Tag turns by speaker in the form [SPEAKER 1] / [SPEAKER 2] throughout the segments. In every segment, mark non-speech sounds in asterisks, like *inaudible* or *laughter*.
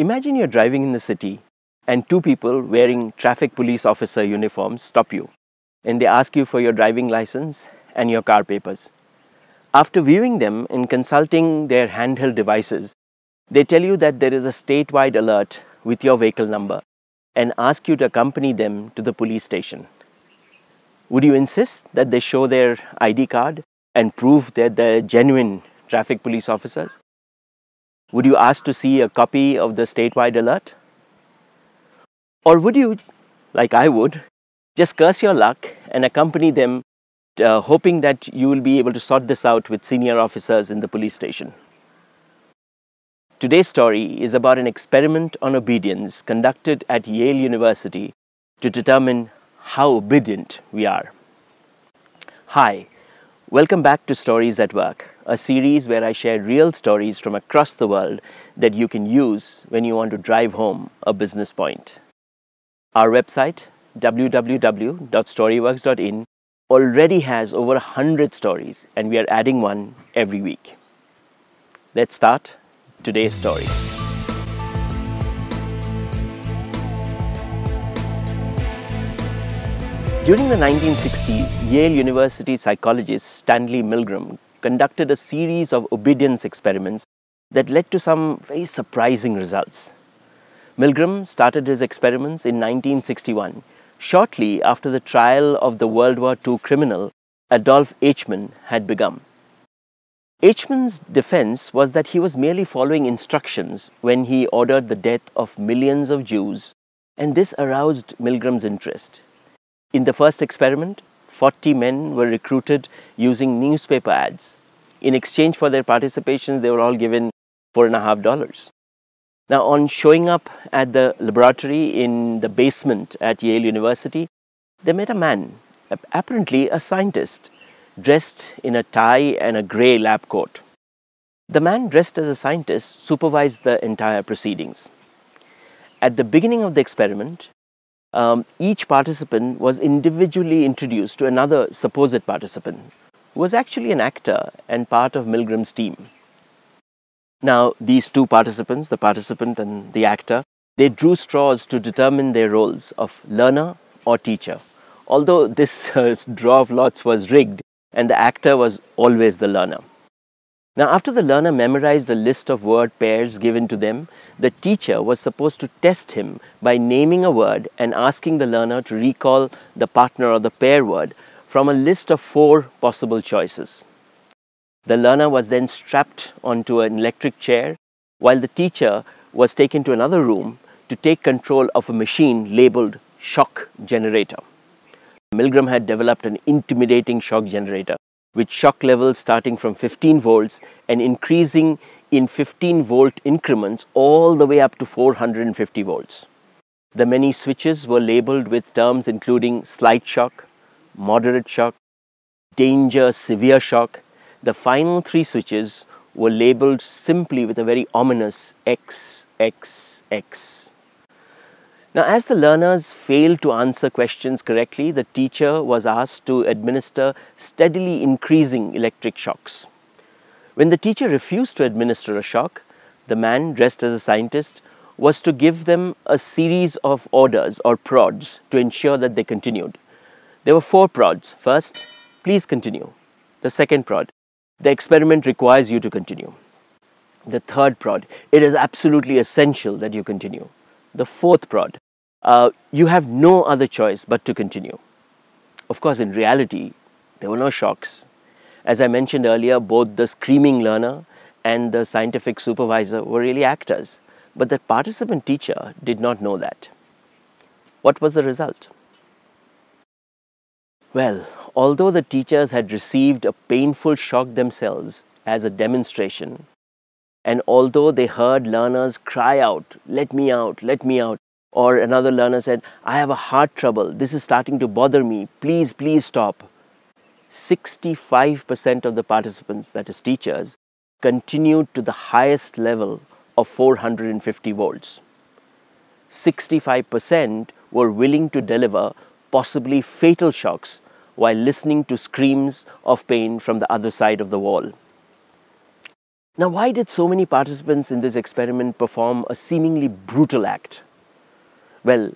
[SPEAKER 1] Imagine you're driving in the city and two people wearing traffic police officer uniforms stop you and they ask you for your driving license and your car papers. After viewing them and consulting their handheld devices, they tell you that there is a statewide alert with your vehicle number and ask you to accompany them to the police station. Would you insist that they show their ID card and prove that they're genuine traffic police officers? Would you ask to see a copy of the statewide alert? Or would you, like I would, just curse your luck and accompany them, uh, hoping that you will be able to sort this out with senior officers in the police station? Today's story is about an experiment on obedience conducted at Yale University to determine how obedient we are. Hi, welcome back to Stories at Work a series where I share real stories from across the world that you can use when you want to drive home a business point. Our website, www.storyworks.in, already has over 100 stories, and we are adding one every week. Let's start today's story. During the 1960s, Yale University psychologist Stanley Milgram conducted a series of obedience experiments that led to some very surprising results. Milgram started his experiments in 1961, shortly after the trial of the World War II criminal Adolf Eichmann had begun. Eichmann's defense was that he was merely following instructions when he ordered the death of millions of Jews, and this aroused Milgram's interest. In the first experiment, 40 men were recruited using newspaper ads. In exchange for their participation, they were all given four and a half dollars. Now, on showing up at the laboratory in the basement at Yale University, they met a man, apparently a scientist, dressed in a tie and a gray lab coat. The man dressed as a scientist supervised the entire proceedings. At the beginning of the experiment, um, each participant was individually introduced to another supposed participant who was actually an actor and part of Milgram's team. Now, these two participants, the participant and the actor, they drew straws to determine their roles of learner or teacher. Although this *laughs* uh, draw of lots was rigged and the actor was always the learner. Now, after the learner memorized the list of word pairs given to them, the teacher was supposed to test him by naming a word and asking the learner to recall the partner or the pair word from a list of four possible choices. The learner was then strapped onto an electric chair while the teacher was taken to another room to take control of a machine labeled shock generator. Milgram had developed an intimidating shock generator with shock levels starting from 15 volts and increasing in 15 volt increments all the way up to 450 volts. The many switches were labeled with terms including slight shock, moderate shock, danger, severe shock. The final three switches were labeled simply with a very ominous XXX. Now, as the learners failed to answer questions correctly, the teacher was asked to administer steadily increasing electric shocks. When the teacher refused to administer a shock, the man dressed as a scientist was to give them a series of orders or prods to ensure that they continued. There were four prods. First, please continue. The second prod, the experiment requires you to continue. The third prod, it is absolutely essential that you continue the fourth prod, uh, you have no other choice but to continue. Of course, in reality, there were no shocks. As I mentioned earlier, both the screaming learner and the scientific supervisor were really actors, but the participant teacher did not know that. What was the result? Well, although the teachers had received a painful shock themselves as a demonstration, and although they heard learners cry out, Let me out, let me out, or another learner said, I have a heart trouble, this is starting to bother me, please, please stop. 65% of the participants, that is teachers, continued to the highest level of 450 volts. 65% were willing to deliver possibly fatal shocks while listening to screams of pain from the other side of the wall. Now, why did so many participants in this experiment perform a seemingly brutal act? Well,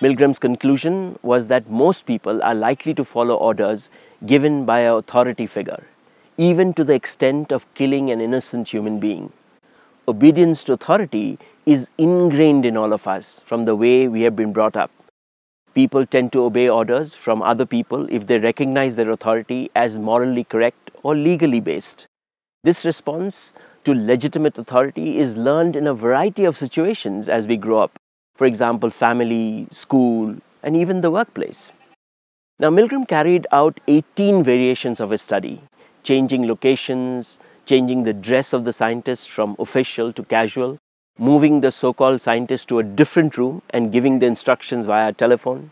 [SPEAKER 1] Milgram's conclusion was that most people are likely to follow orders given by an authority figure, even to the extent of killing an innocent human being. Obedience to authority is ingrained in all of us from the way we have been brought up. People tend to obey orders from other people if they recognize their authority as morally correct or legally based. This response to legitimate authority is learned in a variety of situations as we grow up. For example, family, school, and even the workplace. Now, Milgram carried out 18 variations of his study, changing locations, changing the dress of the scientist from official to casual, moving the so called scientist to a different room and giving the instructions via telephone,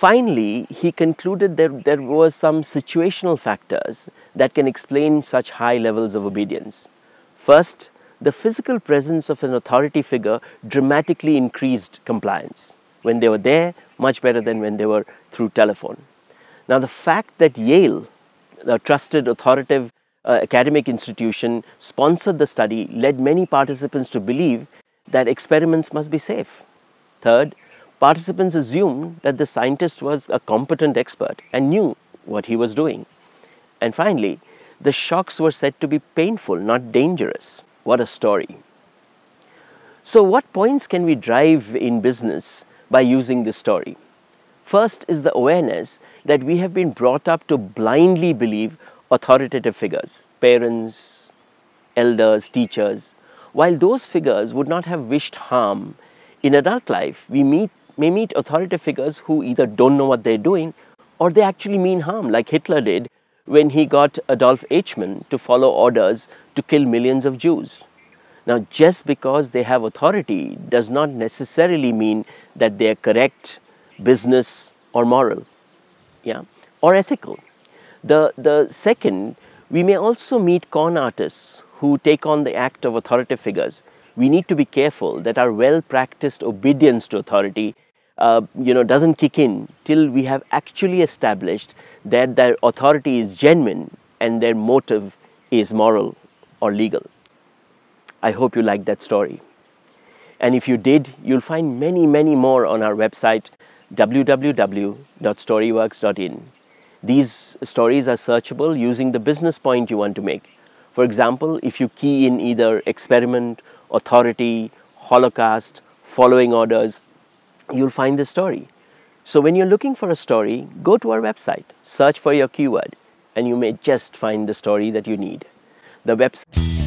[SPEAKER 1] Finally, he concluded that there were some situational factors that can explain such high levels of obedience. First, the physical presence of an authority figure dramatically increased compliance. When they were there, much better than when they were through telephone. Now, the fact that Yale, a trusted authoritative uh, academic institution, sponsored the study led many participants to believe that experiments must be safe. Third, Participants assumed that the scientist was a competent expert and knew what he was doing. And finally, the shocks were said to be painful, not dangerous. What a story. So, what points can we drive in business by using this story? First is the awareness that we have been brought up to blindly believe authoritative figures, parents, elders, teachers, while those figures would not have wished harm. In adult life, we meet may meet authoritative figures who either don't know what they're doing or they actually mean harm, like Hitler did when he got Adolf Eichmann to follow orders to kill millions of Jews. Now, just because they have authority does not necessarily mean that they are correct, business, or moral, yeah, or ethical. The, the second, we may also meet con artists who take on the act of authoritative figures. We need to be careful that our well practiced obedience to authority uh, you know, doesn't kick in till we have actually established that their authority is genuine and their motive is moral or legal. I hope you liked that story. And if you did, you'll find many, many more on our website www.storyworks.in. These stories are searchable using the business point you want to make. For example, if you key in either experiment, authority, holocaust, following orders, you'll find the story. So when you're looking for a story, go to our website, search for your keyword, and you may just find the story that you need. The website